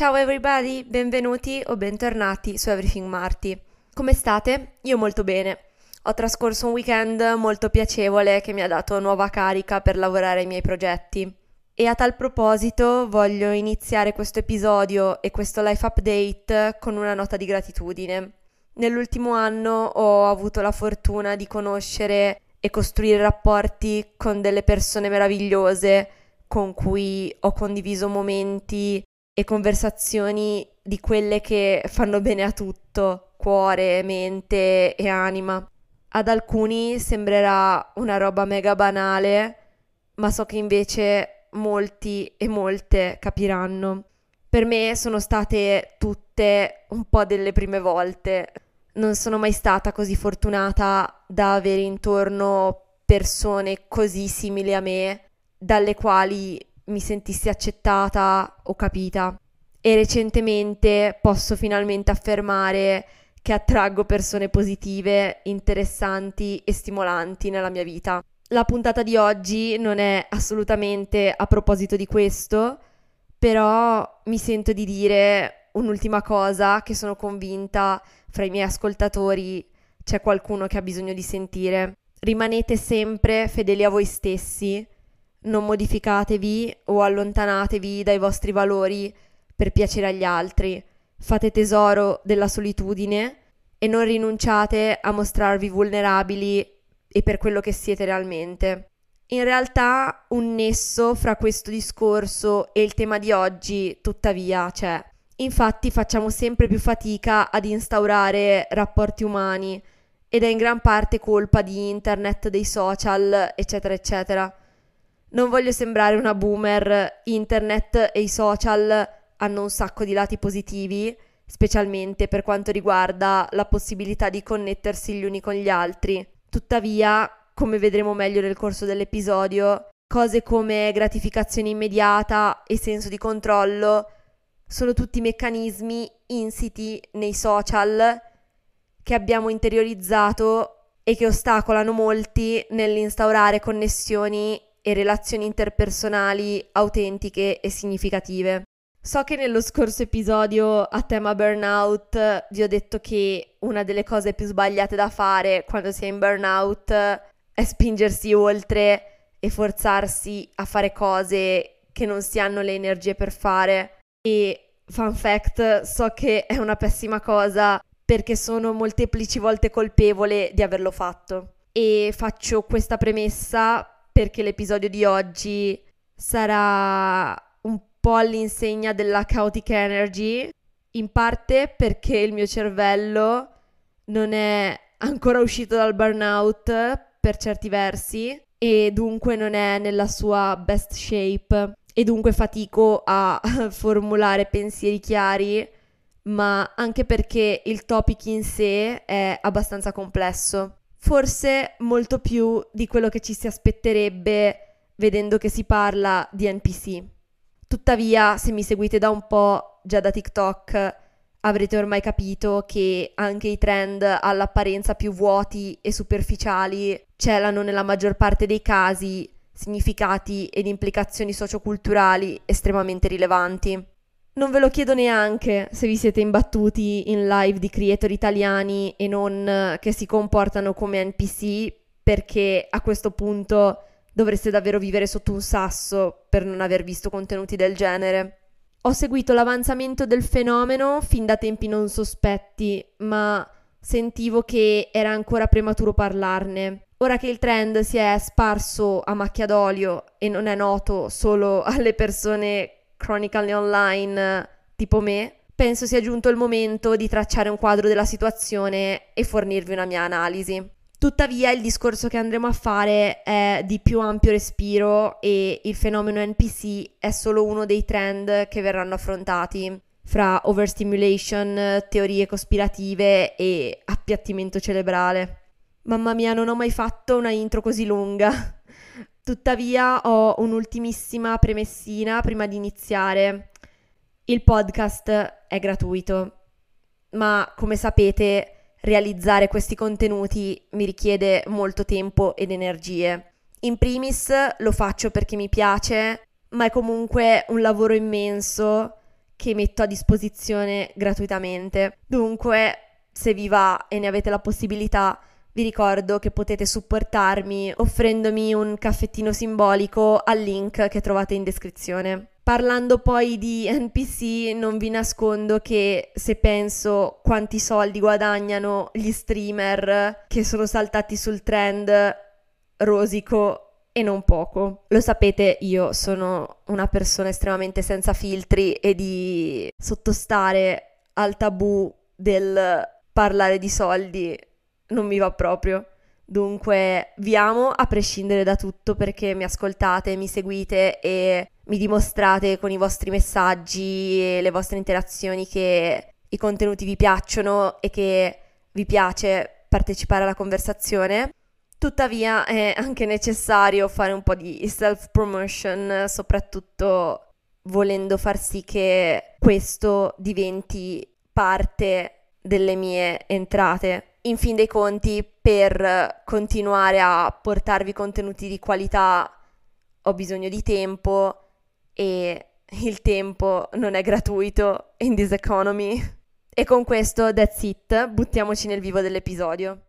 Ciao everybody, benvenuti o bentornati su Everything Marty. Come state? Io molto bene. Ho trascorso un weekend molto piacevole che mi ha dato nuova carica per lavorare ai miei progetti. E a tal proposito voglio iniziare questo episodio e questo life update con una nota di gratitudine. Nell'ultimo anno ho avuto la fortuna di conoscere e costruire rapporti con delle persone meravigliose con cui ho condiviso momenti e conversazioni di quelle che fanno bene a tutto, cuore, mente e anima. Ad alcuni sembrerà una roba mega banale, ma so che invece molti e molte capiranno. Per me sono state tutte un po' delle prime volte. Non sono mai stata così fortunata da avere intorno persone così simili a me dalle quali mi sentissi accettata o capita. E recentemente posso finalmente affermare che attraggo persone positive, interessanti e stimolanti nella mia vita. La puntata di oggi non è assolutamente a proposito di questo, però mi sento di dire un'ultima cosa che sono convinta fra i miei ascoltatori c'è qualcuno che ha bisogno di sentire. Rimanete sempre fedeli a voi stessi non modificatevi o allontanatevi dai vostri valori per piacere agli altri. Fate tesoro della solitudine e non rinunciate a mostrarvi vulnerabili e per quello che siete realmente. In realtà un nesso fra questo discorso e il tema di oggi tuttavia c'è. Infatti facciamo sempre più fatica ad instaurare rapporti umani ed è in gran parte colpa di internet, dei social, eccetera, eccetera. Non voglio sembrare una boomer, internet e i social hanno un sacco di lati positivi, specialmente per quanto riguarda la possibilità di connettersi gli uni con gli altri. Tuttavia, come vedremo meglio nel corso dell'episodio, cose come gratificazione immediata e senso di controllo sono tutti meccanismi insiti nei social che abbiamo interiorizzato e che ostacolano molti nell'instaurare connessioni e relazioni interpersonali autentiche e significative. So che nello scorso episodio a tema burnout vi ho detto che una delle cose più sbagliate da fare quando si è in burnout è spingersi oltre e forzarsi a fare cose che non si hanno le energie per fare. E fun fact, so che è una pessima cosa perché sono molteplici volte colpevole di averlo fatto. E faccio questa premessa perché l'episodio di oggi sarà un po' all'insegna della chaotic energy, in parte perché il mio cervello non è ancora uscito dal burnout per certi versi e dunque non è nella sua best shape. E dunque fatico a formulare pensieri chiari, ma anche perché il topic in sé è abbastanza complesso forse molto più di quello che ci si aspetterebbe vedendo che si parla di NPC. Tuttavia, se mi seguite da un po' già da TikTok, avrete ormai capito che anche i trend all'apparenza più vuoti e superficiali celano nella maggior parte dei casi significati ed implicazioni socioculturali estremamente rilevanti. Non ve lo chiedo neanche se vi siete imbattuti in live di creator italiani e non eh, che si comportano come NPC perché a questo punto dovreste davvero vivere sotto un sasso per non aver visto contenuti del genere. Ho seguito l'avanzamento del fenomeno fin da tempi non sospetti, ma sentivo che era ancora prematuro parlarne. Ora che il trend si è sparso a macchia d'olio e non è noto solo alle persone chronically online tipo me, penso sia giunto il momento di tracciare un quadro della situazione e fornirvi una mia analisi. Tuttavia il discorso che andremo a fare è di più ampio respiro e il fenomeno NPC è solo uno dei trend che verranno affrontati fra overstimulation, teorie cospirative e appiattimento cerebrale. Mamma mia, non ho mai fatto una intro così lunga. Tuttavia ho un'ultimissima premessina prima di iniziare. Il podcast è gratuito, ma come sapete realizzare questi contenuti mi richiede molto tempo ed energie. In primis lo faccio perché mi piace, ma è comunque un lavoro immenso che metto a disposizione gratuitamente. Dunque, se vi va e ne avete la possibilità, vi ricordo che potete supportarmi offrendomi un caffettino simbolico al link che trovate in descrizione. Parlando poi di NPC, non vi nascondo che se penso quanti soldi guadagnano gli streamer che sono saltati sul trend, rosico e non poco. Lo sapete, io sono una persona estremamente senza filtri e di sottostare al tabù del parlare di soldi non mi va proprio. Dunque vi amo a prescindere da tutto perché mi ascoltate, mi seguite e mi dimostrate con i vostri messaggi e le vostre interazioni che i contenuti vi piacciono e che vi piace partecipare alla conversazione. Tuttavia è anche necessario fare un po' di self-promotion, soprattutto volendo far sì che questo diventi parte delle mie entrate. In fin dei conti, per continuare a portarvi contenuti di qualità ho bisogno di tempo e il tempo non è gratuito in this economy. E con questo, that's it, buttiamoci nel vivo dell'episodio.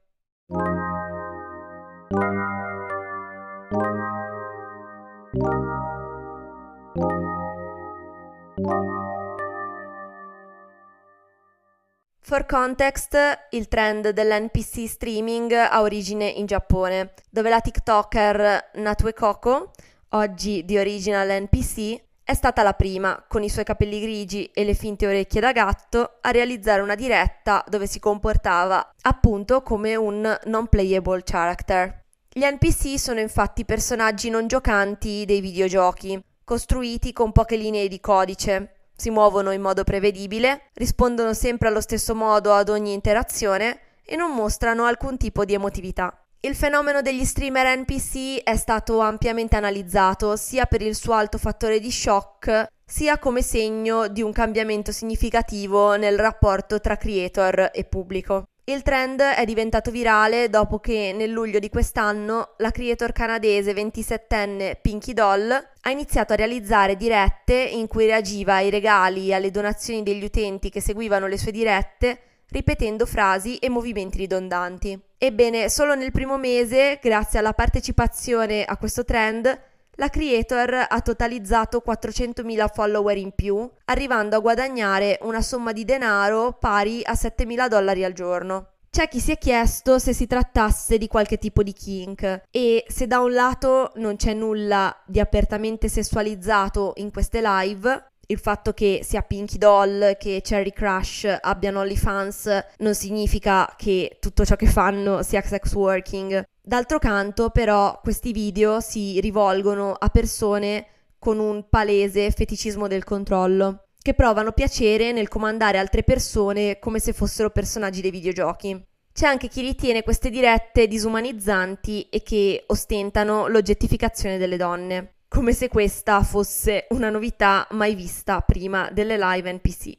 For context, il trend dell'NPC streaming ha origine in Giappone, dove la TikToker Natue Koko, oggi di original NPC, è stata la prima, con i suoi capelli grigi e le finte orecchie da gatto, a realizzare una diretta dove si comportava appunto come un non playable character. Gli NPC sono infatti personaggi non giocanti dei videogiochi, costruiti con poche linee di codice, si muovono in modo prevedibile, rispondono sempre allo stesso modo ad ogni interazione e non mostrano alcun tipo di emotività. Il fenomeno degli streamer NPC è stato ampiamente analizzato sia per il suo alto fattore di shock, sia come segno di un cambiamento significativo nel rapporto tra creator e pubblico. Il trend è diventato virale dopo che nel luglio di quest'anno la creator canadese 27enne Pinky Doll ha iniziato a realizzare dirette in cui reagiva ai regali e alle donazioni degli utenti che seguivano le sue dirette ripetendo frasi e movimenti ridondanti. Ebbene, solo nel primo mese, grazie alla partecipazione a questo trend, la creator ha totalizzato 400.000 follower in più, arrivando a guadagnare una somma di denaro pari a 7.000 dollari al giorno. C'è chi si è chiesto se si trattasse di qualche tipo di kink e se da un lato non c'è nulla di apertamente sessualizzato in queste live, il fatto che sia Pinky Doll che Cherry Crush abbiano OnlyFans non significa che tutto ciò che fanno sia sex working. D'altro canto, però, questi video si rivolgono a persone con un palese feticismo del controllo, che provano piacere nel comandare altre persone come se fossero personaggi dei videogiochi. C'è anche chi ritiene queste dirette disumanizzanti e che ostentano l'oggettificazione delle donne come se questa fosse una novità mai vista prima delle live NPC.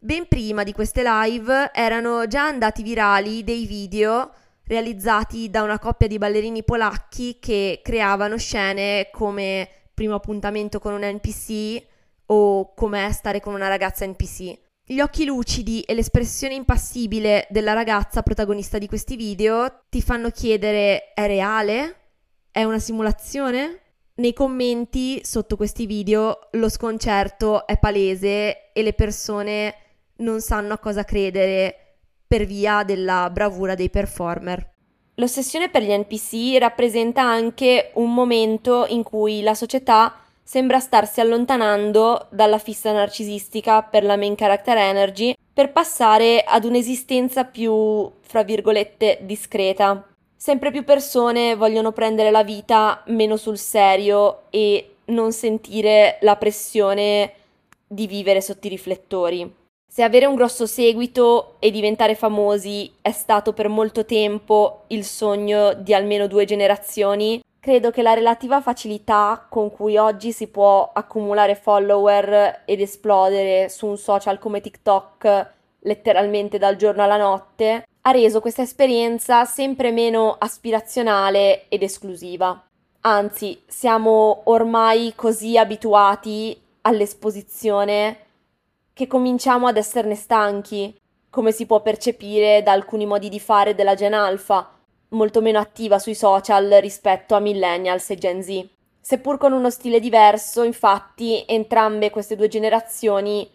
Ben prima di queste live erano già andati virali dei video realizzati da una coppia di ballerini polacchi che creavano scene come primo appuntamento con un NPC o come stare con una ragazza NPC. Gli occhi lucidi e l'espressione impassibile della ragazza protagonista di questi video ti fanno chiedere è reale? È una simulazione? Nei commenti sotto questi video lo sconcerto è palese e le persone non sanno a cosa credere per via della bravura dei performer. L'ossessione per gli NPC rappresenta anche un momento in cui la società sembra starsi allontanando dalla fissa narcisistica per la main character energy per passare ad un'esistenza più, fra virgolette, discreta. Sempre più persone vogliono prendere la vita meno sul serio e non sentire la pressione di vivere sotto i riflettori. Se avere un grosso seguito e diventare famosi è stato per molto tempo il sogno di almeno due generazioni, credo che la relativa facilità con cui oggi si può accumulare follower ed esplodere su un social come TikTok letteralmente dal giorno alla notte ha reso questa esperienza sempre meno aspirazionale ed esclusiva. Anzi, siamo ormai così abituati all'esposizione che cominciamo ad esserne stanchi, come si può percepire da alcuni modi di fare della Gen Alpha, molto meno attiva sui social rispetto a Millennials e Gen Z. Seppur con uno stile diverso, infatti, entrambe queste due generazioni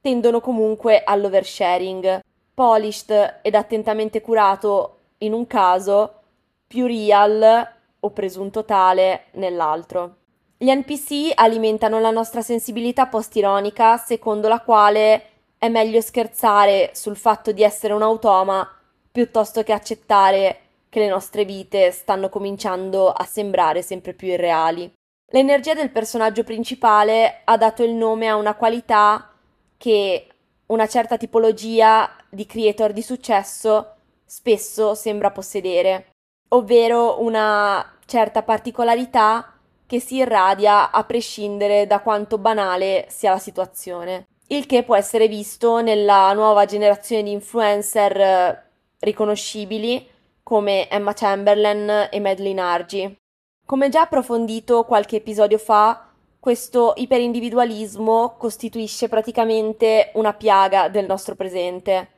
tendono comunque all'oversharing, polished ed attentamente curato in un caso, più real o presunto tale nell'altro. Gli NPC alimentano la nostra sensibilità post-ironica, secondo la quale è meglio scherzare sul fatto di essere un automa piuttosto che accettare che le nostre vite stanno cominciando a sembrare sempre più irreali. L'energia del personaggio principale ha dato il nome a una qualità che una certa tipologia di creator di successo spesso sembra possedere, ovvero una certa particolarità che si irradia a prescindere da quanto banale sia la situazione. Il che può essere visto nella nuova generazione di influencer eh, riconoscibili come Emma Chamberlain e Madeline Argy. Come già approfondito qualche episodio fa, questo iperindividualismo costituisce praticamente una piaga del nostro presente,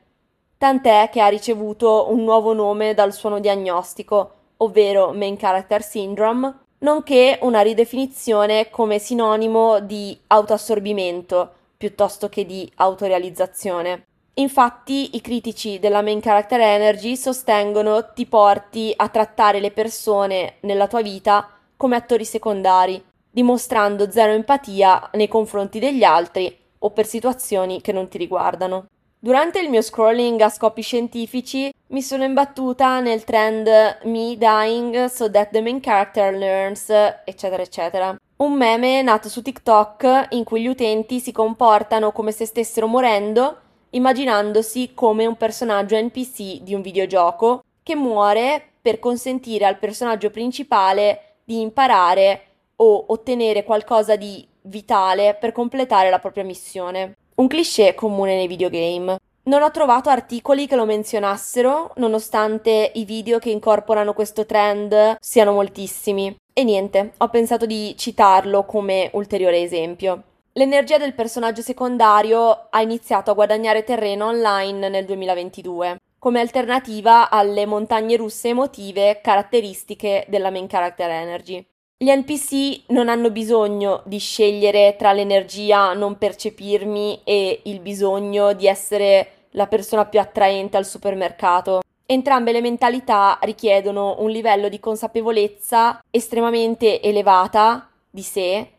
tant'è che ha ricevuto un nuovo nome dal suono diagnostico, ovvero Main Character Syndrome, nonché una ridefinizione come sinonimo di autoassorbimento piuttosto che di autorealizzazione. Infatti i critici della Main Character Energy sostengono ti porti a trattare le persone nella tua vita come attori secondari, dimostrando zero empatia nei confronti degli altri o per situazioni che non ti riguardano. Durante il mio scrolling a scopi scientifici mi sono imbattuta nel trend Me dying so that the main character learns, eccetera, eccetera. Un meme nato su TikTok in cui gli utenti si comportano come se stessero morendo, immaginandosi come un personaggio NPC di un videogioco che muore per consentire al personaggio principale di imparare o ottenere qualcosa di vitale per completare la propria missione. Un cliché comune nei videogame. Non ho trovato articoli che lo menzionassero, nonostante i video che incorporano questo trend siano moltissimi. E niente, ho pensato di citarlo come ulteriore esempio. L'energia del personaggio secondario ha iniziato a guadagnare terreno online nel 2022, come alternativa alle montagne russe emotive caratteristiche della main character energy. Gli NPC non hanno bisogno di scegliere tra l'energia non percepirmi e il bisogno di essere la persona più attraente al supermercato. Entrambe le mentalità richiedono un livello di consapevolezza estremamente elevata di sé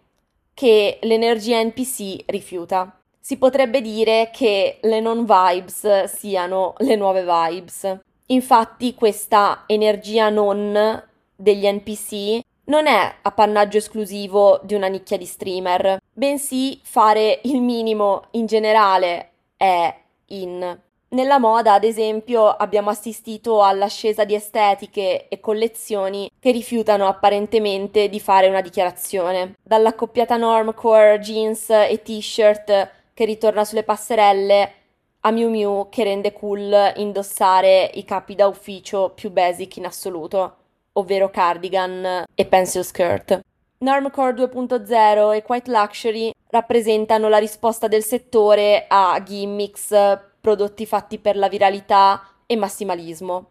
che l'energia NPC rifiuta. Si potrebbe dire che le non vibes siano le nuove vibes. Infatti questa energia non degli NPC non è appannaggio esclusivo di una nicchia di streamer, bensì fare il minimo in generale è in. Nella moda, ad esempio, abbiamo assistito all'ascesa di estetiche e collezioni che rifiutano apparentemente di fare una dichiarazione. Dall'accoppiata normcore jeans e t-shirt che ritorna sulle passerelle a Miu Miu che rende cool indossare i capi da ufficio più basic in assoluto ovvero cardigan e pencil skirt. Normcore 2.0 e Quite Luxury rappresentano la risposta del settore a gimmicks, prodotti fatti per la viralità e massimalismo,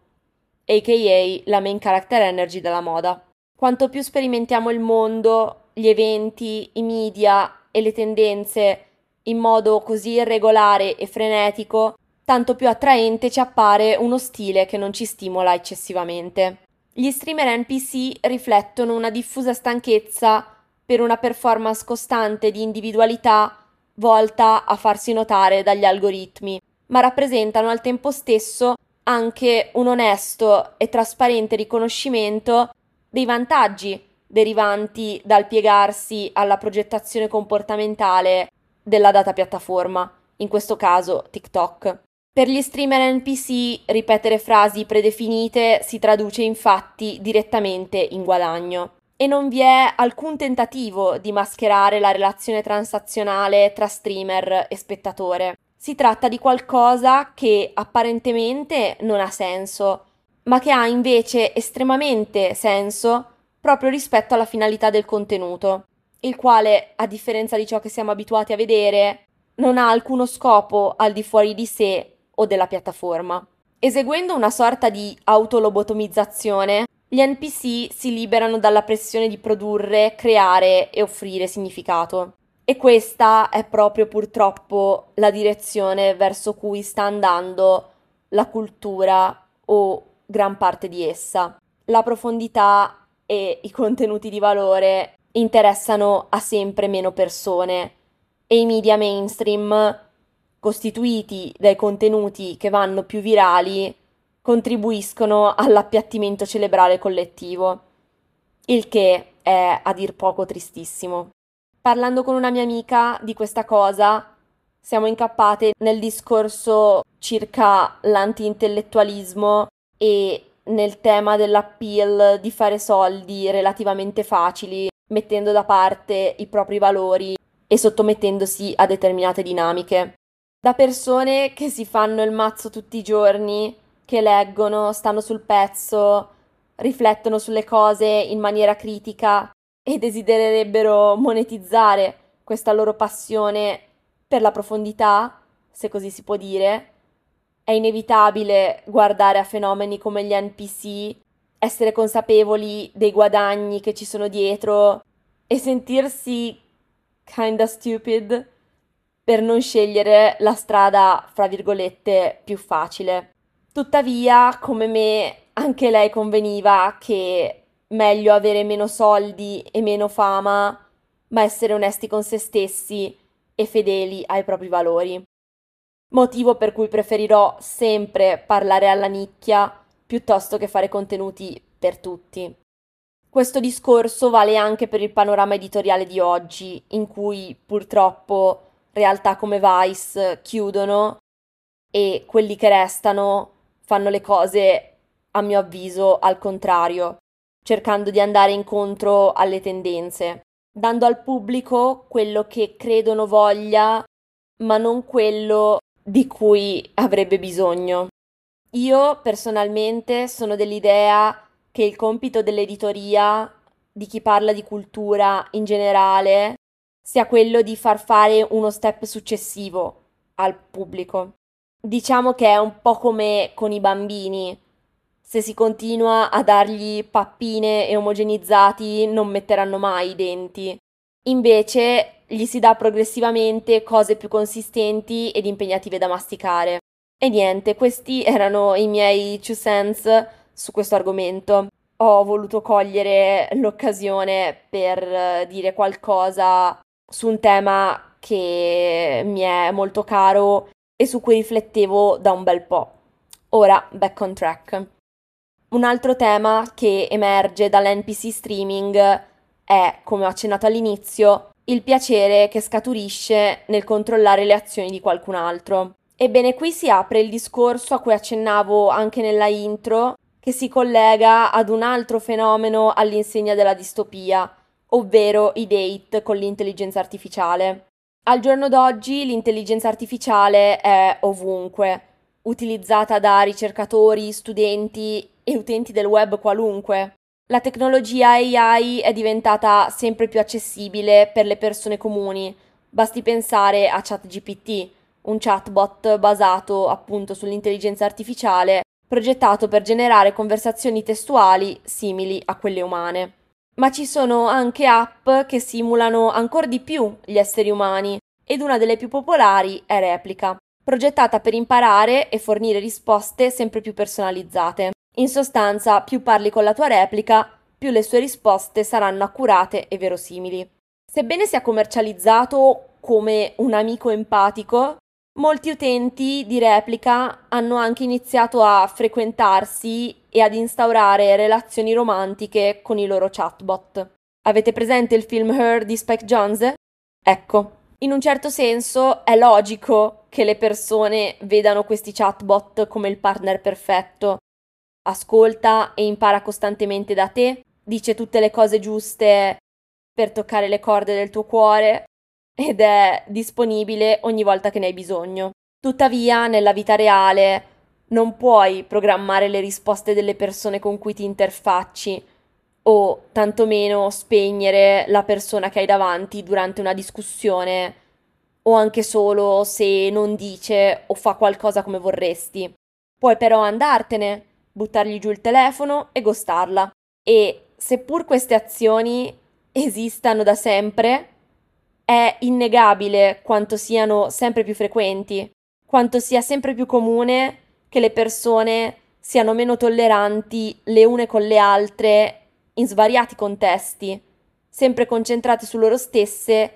aka la main character energy della moda. Quanto più sperimentiamo il mondo, gli eventi, i media e le tendenze in modo così irregolare e frenetico, tanto più attraente ci appare uno stile che non ci stimola eccessivamente. Gli streamer NPC riflettono una diffusa stanchezza per una performance costante di individualità volta a farsi notare dagli algoritmi, ma rappresentano al tempo stesso anche un onesto e trasparente riconoscimento dei vantaggi derivanti dal piegarsi alla progettazione comportamentale della data piattaforma, in questo caso TikTok. Per gli streamer NPC ripetere frasi predefinite si traduce infatti direttamente in guadagno e non vi è alcun tentativo di mascherare la relazione transazionale tra streamer e spettatore. Si tratta di qualcosa che apparentemente non ha senso, ma che ha invece estremamente senso proprio rispetto alla finalità del contenuto, il quale, a differenza di ciò che siamo abituati a vedere, non ha alcuno scopo al di fuori di sé o della piattaforma. Eseguendo una sorta di autolobotomizzazione, gli NPC si liberano dalla pressione di produrre, creare e offrire significato. E questa è proprio purtroppo la direzione verso cui sta andando la cultura o gran parte di essa. La profondità e i contenuti di valore interessano a sempre meno persone e i media mainstream, costituiti dai contenuti che vanno più virali, contribuiscono all'appiattimento cerebrale collettivo, il che è a dir poco tristissimo. Parlando con una mia amica di questa cosa, siamo incappate nel discorso circa l'anti-intellettualismo e nel tema dell'appeal di fare soldi relativamente facili, mettendo da parte i propri valori e sottomettendosi a determinate dinamiche. Da persone che si fanno il mazzo tutti i giorni, che leggono, stanno sul pezzo, riflettono sulle cose in maniera critica e desidererebbero monetizzare questa loro passione per la profondità, se così si può dire, è inevitabile guardare a fenomeni come gli NPC, essere consapevoli dei guadagni che ci sono dietro e sentirsi kinda stupid per non scegliere la strada, fra virgolette, più facile. Tuttavia, come me, anche lei conveniva che meglio avere meno soldi e meno fama, ma essere onesti con se stessi e fedeli ai propri valori. Motivo per cui preferirò sempre parlare alla nicchia piuttosto che fare contenuti per tutti. Questo discorso vale anche per il panorama editoriale di oggi, in cui purtroppo realtà come Vice chiudono e quelli che restano fanno le cose, a mio avviso, al contrario, cercando di andare incontro alle tendenze, dando al pubblico quello che credono voglia, ma non quello di cui avrebbe bisogno. Io personalmente sono dell'idea che il compito dell'editoria, di chi parla di cultura in generale, sia quello di far fare uno step successivo al pubblico. Diciamo che è un po' come con i bambini se si continua a dargli pappine e omogenizzati non metteranno mai i denti. Invece gli si dà progressivamente cose più consistenti ed impegnative da masticare. E niente, questi erano i miei two cents su questo argomento. Ho voluto cogliere l'occasione per dire qualcosa su un tema che mi è molto caro e su cui riflettevo da un bel po'. Ora, back on track. Un altro tema che emerge dall'NPC streaming è, come ho accennato all'inizio, il piacere che scaturisce nel controllare le azioni di qualcun altro. Ebbene, qui si apre il discorso a cui accennavo anche nella intro, che si collega ad un altro fenomeno all'insegna della distopia, ovvero i date con l'intelligenza artificiale. Al giorno d'oggi l'intelligenza artificiale è ovunque, utilizzata da ricercatori, studenti e utenti del web qualunque. La tecnologia AI è diventata sempre più accessibile per le persone comuni. Basti pensare a ChatGPT, un chatbot basato appunto sull'intelligenza artificiale, progettato per generare conversazioni testuali simili a quelle umane. Ma ci sono anche app che simulano ancora di più gli esseri umani ed una delle più popolari è Replica, progettata per imparare e fornire risposte sempre più personalizzate. In sostanza, più parli con la tua replica, più le sue risposte saranno accurate e verosimili. Sebbene sia commercializzato come un amico empatico, molti utenti di replica hanno anche iniziato a frequentarsi e ad instaurare relazioni romantiche con i loro chatbot. Avete presente il film Her di Spike Jones? Ecco, in un certo senso è logico che le persone vedano questi chatbot come il partner perfetto, ascolta e impara costantemente da te, dice tutte le cose giuste per toccare le corde del tuo cuore ed è disponibile ogni volta che ne hai bisogno. Tuttavia, nella vita reale non puoi programmare le risposte delle persone con cui ti interfacci o tantomeno spegnere la persona che hai davanti durante una discussione o anche solo se non dice o fa qualcosa come vorresti. Puoi però andartene, buttargli giù il telefono e gostarla. E seppur queste azioni esistano da sempre, è innegabile quanto siano sempre più frequenti, quanto sia sempre più comune che le persone siano meno tolleranti le une con le altre in svariati contesti, sempre concentrate su loro stesse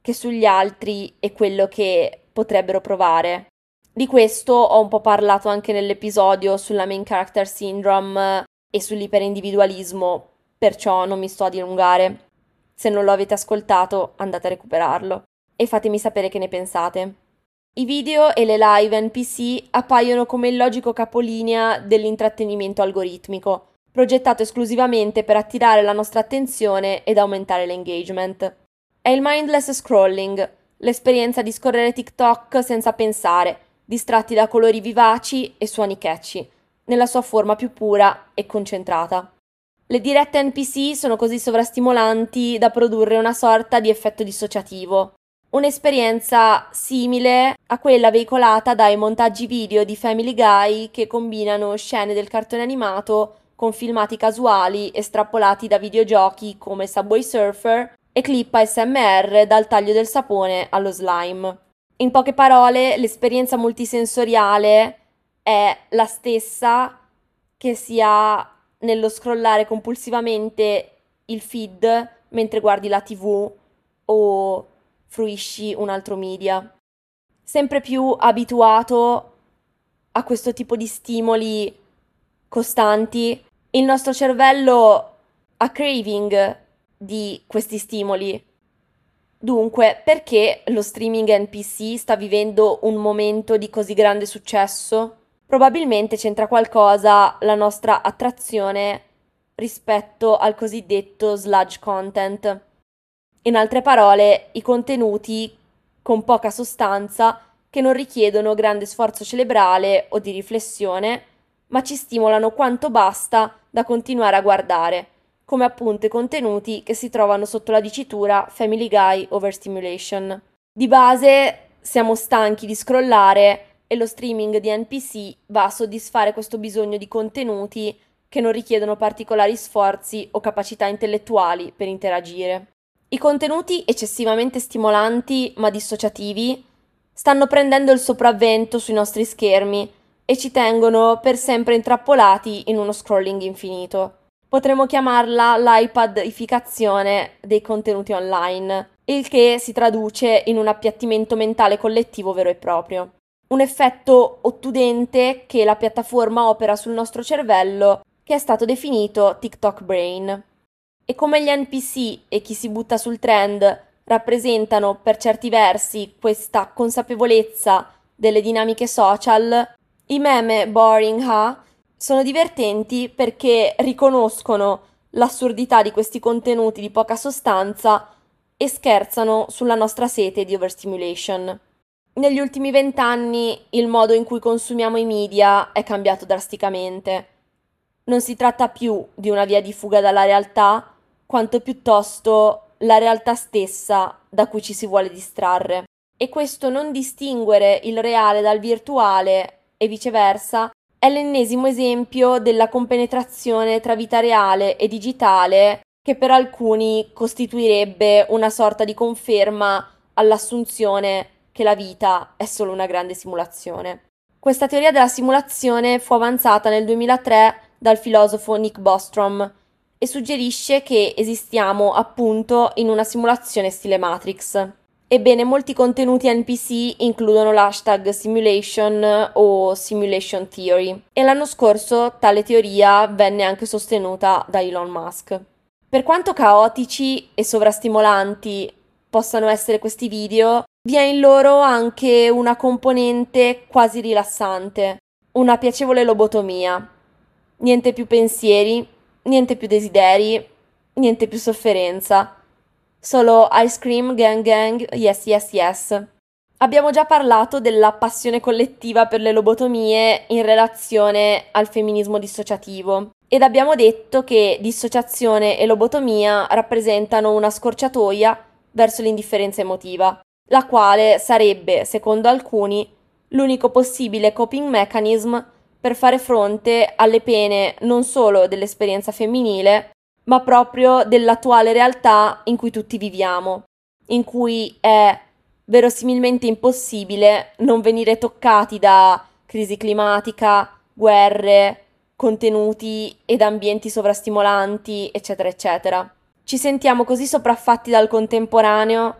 che sugli altri e quello che potrebbero provare. Di questo ho un po' parlato anche nell'episodio sulla main character syndrome e sull'iperindividualismo, perciò non mi sto a dilungare. Se non lo avete ascoltato, andate a recuperarlo e fatemi sapere che ne pensate. I video e le live NPC appaiono come il logico capolinea dell'intrattenimento algoritmico, progettato esclusivamente per attirare la nostra attenzione ed aumentare l'engagement. È il mindless scrolling, l'esperienza di scorrere TikTok senza pensare, distratti da colori vivaci e suoni catchy, nella sua forma più pura e concentrata. Le dirette NPC sono così sovrastimolanti da produrre una sorta di effetto dissociativo, un'esperienza simile a quella veicolata dai montaggi video di Family Guy che combinano scene del cartone animato con filmati casuali estrappolati da videogiochi come Subway Surfer e clip ASMR dal taglio del sapone allo slime. In poche parole, l'esperienza multisensoriale è la stessa che si ha nello scrollare compulsivamente il feed mentre guardi la TV o fruisci un altro media. Sempre più abituato a questo tipo di stimoli costanti, il nostro cervello ha craving di questi stimoli. Dunque, perché lo streaming NPC sta vivendo un momento di così grande successo? Probabilmente c'entra qualcosa la nostra attrazione rispetto al cosiddetto sludge content. In altre parole, i contenuti con poca sostanza che non richiedono grande sforzo cerebrale o di riflessione, ma ci stimolano quanto basta da continuare a guardare, come appunto i contenuti che si trovano sotto la dicitura Family Guy Overstimulation. Di base siamo stanchi di scrollare e lo streaming di NPC va a soddisfare questo bisogno di contenuti che non richiedono particolari sforzi o capacità intellettuali per interagire. I contenuti eccessivamente stimolanti ma dissociativi stanno prendendo il sopravvento sui nostri schermi e ci tengono per sempre intrappolati in uno scrolling infinito. Potremmo chiamarla l'iPadificazione dei contenuti online, il che si traduce in un appiattimento mentale collettivo vero e proprio un effetto ottudente che la piattaforma opera sul nostro cervello che è stato definito TikTok Brain. E come gli NPC e chi si butta sul trend rappresentano per certi versi questa consapevolezza delle dinamiche social, i meme Boring Ha sono divertenti perché riconoscono l'assurdità di questi contenuti di poca sostanza e scherzano sulla nostra sete di overstimulation. Negli ultimi vent'anni il modo in cui consumiamo i media è cambiato drasticamente. Non si tratta più di una via di fuga dalla realtà, quanto piuttosto la realtà stessa da cui ci si vuole distrarre. E questo non distinguere il reale dal virtuale e viceversa è l'ennesimo esempio della compenetrazione tra vita reale e digitale che per alcuni costituirebbe una sorta di conferma all'assunzione che la vita è solo una grande simulazione. Questa teoria della simulazione fu avanzata nel 2003 dal filosofo Nick Bostrom e suggerisce che esistiamo appunto in una simulazione stile Matrix. Ebbene, molti contenuti NPC includono l'hashtag simulation o simulation theory e l'anno scorso tale teoria venne anche sostenuta da Elon Musk. Per quanto caotici e sovrastimolanti possano essere questi video, vi è in loro anche una componente quasi rilassante, una piacevole lobotomia. Niente più pensieri, niente più desideri, niente più sofferenza. Solo ice cream, gang gang, yes yes yes. Abbiamo già parlato della passione collettiva per le lobotomie in relazione al femminismo dissociativo ed abbiamo detto che dissociazione e lobotomia rappresentano una scorciatoia verso l'indifferenza emotiva. la quale sarebbe, secondo alcuni, l'unico possibile coping mechanism per fare fronte alle pene non solo dell'esperienza femminile, ma proprio dell'attuale realtà in cui tutti viviamo, in cui è verosimilmente impossibile non venire toccati da crisi climatica, guerre, contenuti ed ambienti sovrastimolanti, eccetera, eccetera. Ci sentiamo così sopraffatti dal contemporaneo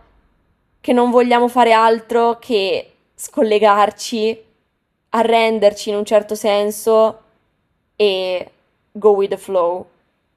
che non vogliamo fare altro che scollegarci, arrenderci in un certo senso e go with the flow.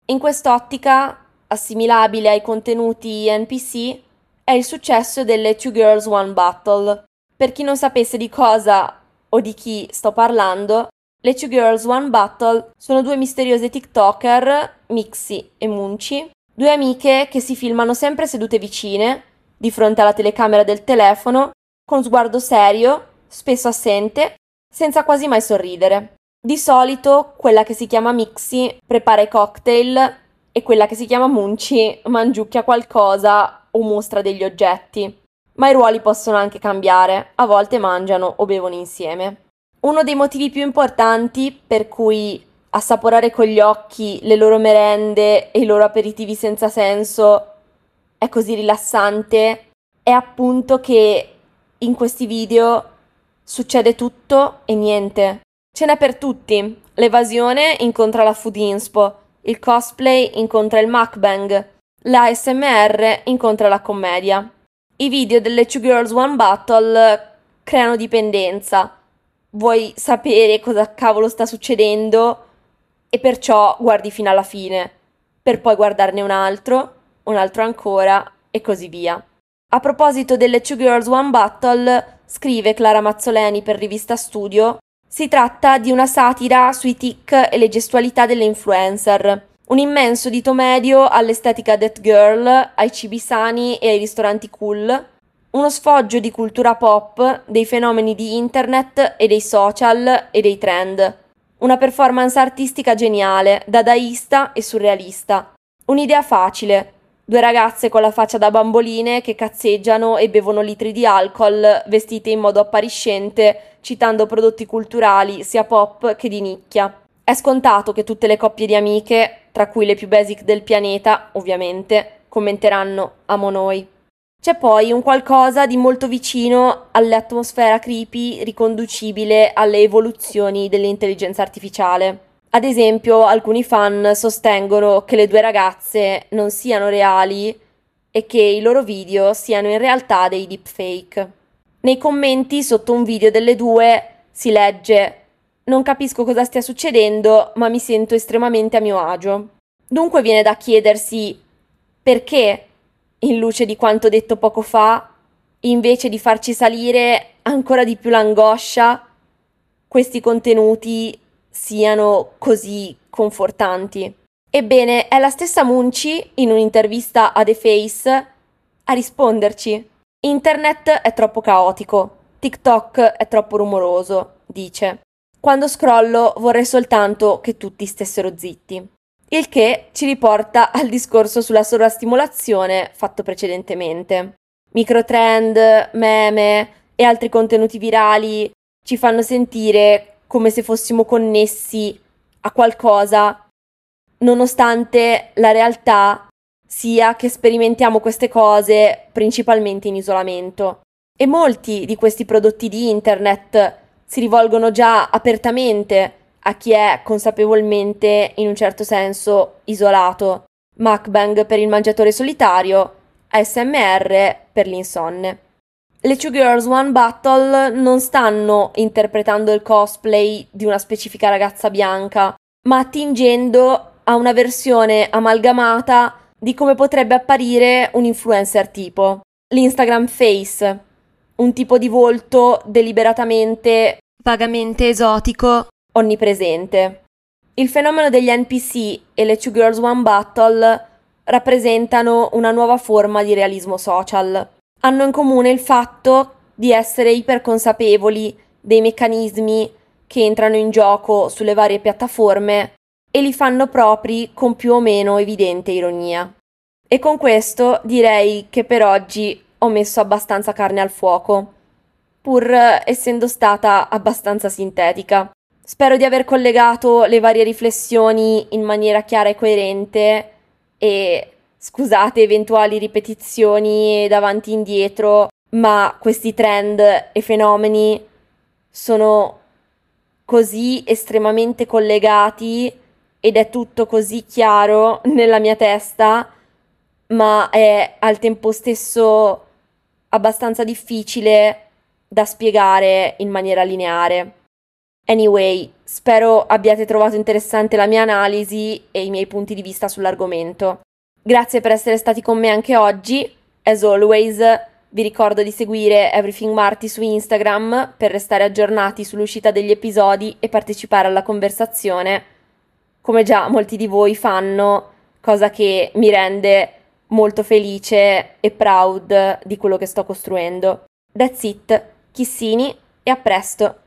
In quest'ottica, assimilabile ai contenuti NPC, è il successo delle Two Girls One Battle. Per chi non sapesse di cosa o di chi sto parlando, le Two Girls One Battle sono due misteriose TikToker, Mixi e Munci, due amiche che si filmano sempre sedute vicine, di fronte alla telecamera del telefono, con sguardo serio, spesso assente, senza quasi mai sorridere. Di solito quella che si chiama Mixi prepara i cocktail e quella che si chiama Munci mangiucchia qualcosa o mostra degli oggetti. Ma i ruoli possono anche cambiare, a volte mangiano o bevono insieme. Uno dei motivi più importanti per cui assaporare con gli occhi le loro merende e i loro aperitivi senza senso è così rilassante è appunto che in questi video succede tutto e niente. Ce n'è per tutti. L'evasione incontra la food inspo, il cosplay incontra il mukbang, la SMR incontra la commedia. I video delle Two Girls One Battle creano dipendenza. Vuoi sapere cosa cavolo sta succedendo e perciò guardi fino alla fine, per poi guardarne un altro un altro ancora e così via. A proposito delle Two Girls One Battle, scrive Clara Mazzoleni per Rivista Studio, si tratta di una satira sui tic e le gestualità delle influencer, un immenso dito medio all'estetica death girl, ai cibi sani e ai ristoranti cool, uno sfoggio di cultura pop, dei fenomeni di internet e dei social e dei trend, una performance artistica geniale, dadaista e surrealista, un'idea facile, Due ragazze con la faccia da bamboline che cazzeggiano e bevono litri di alcol, vestite in modo appariscente, citando prodotti culturali sia pop che di nicchia. È scontato che tutte le coppie di amiche, tra cui le più basic del pianeta, ovviamente, commenteranno amo noi. C'è poi un qualcosa di molto vicino all'atmosfera creepy riconducibile alle evoluzioni dell'intelligenza artificiale. Ad esempio, alcuni fan sostengono che le due ragazze non siano reali e che i loro video siano in realtà dei deepfake. Nei commenti sotto un video delle due si legge Non capisco cosa stia succedendo, ma mi sento estremamente a mio agio. Dunque viene da chiedersi perché, in luce di quanto detto poco fa, invece di farci salire ancora di più l'angoscia, questi contenuti siano così confortanti. Ebbene, è la stessa Munci, in un'intervista a The Face, a risponderci. Internet è troppo caotico, TikTok è troppo rumoroso, dice. Quando scrollo vorrei soltanto che tutti stessero zitti. Il che ci riporta al discorso sulla sovrastimolazione fatto precedentemente. Microtrend, meme e altri contenuti virali ci fanno sentire come se fossimo connessi a qualcosa, nonostante la realtà sia che sperimentiamo queste cose principalmente in isolamento. E molti di questi prodotti di internet si rivolgono già apertamente a chi è consapevolmente, in un certo senso, isolato. Mukbang per il mangiatore solitario, ASMR per l'insonne le Two Girls One Battle non stanno interpretando il cosplay di una specifica ragazza bianca, ma attingendo a una versione amalgamata di come potrebbe apparire un influencer tipo. L'Instagram Face, un tipo di volto deliberatamente vagamente esotico, onnipresente. Il fenomeno degli NPC e le Two Girls One Battle rappresentano una nuova forma di realismo social hanno in comune il fatto di essere iperconsapevoli dei meccanismi che entrano in gioco sulle varie piattaforme e li fanno propri con più o meno evidente ironia. E con questo direi che per oggi ho messo abbastanza carne al fuoco, pur essendo stata abbastanza sintetica. Spero di aver collegato le varie riflessioni in maniera chiara e coerente e scusate eventuali ripetizioni davanti e indietro, ma questi trend e fenomeni sono così estremamente collegati ed è tutto così chiaro nella mia testa, ma è al tempo stesso abbastanza difficile da spiegare in maniera lineare. Anyway, spero abbiate trovato interessante la mia analisi e i miei punti di vista sull'argomento. Grazie per essere stati con me anche oggi. As always, vi ricordo di seguire Everything Marty su Instagram per restare aggiornati sull'uscita degli episodi e partecipare alla conversazione come già molti di voi fanno, cosa che mi rende molto felice e proud di quello che sto costruendo. That's it, Chissini e a presto!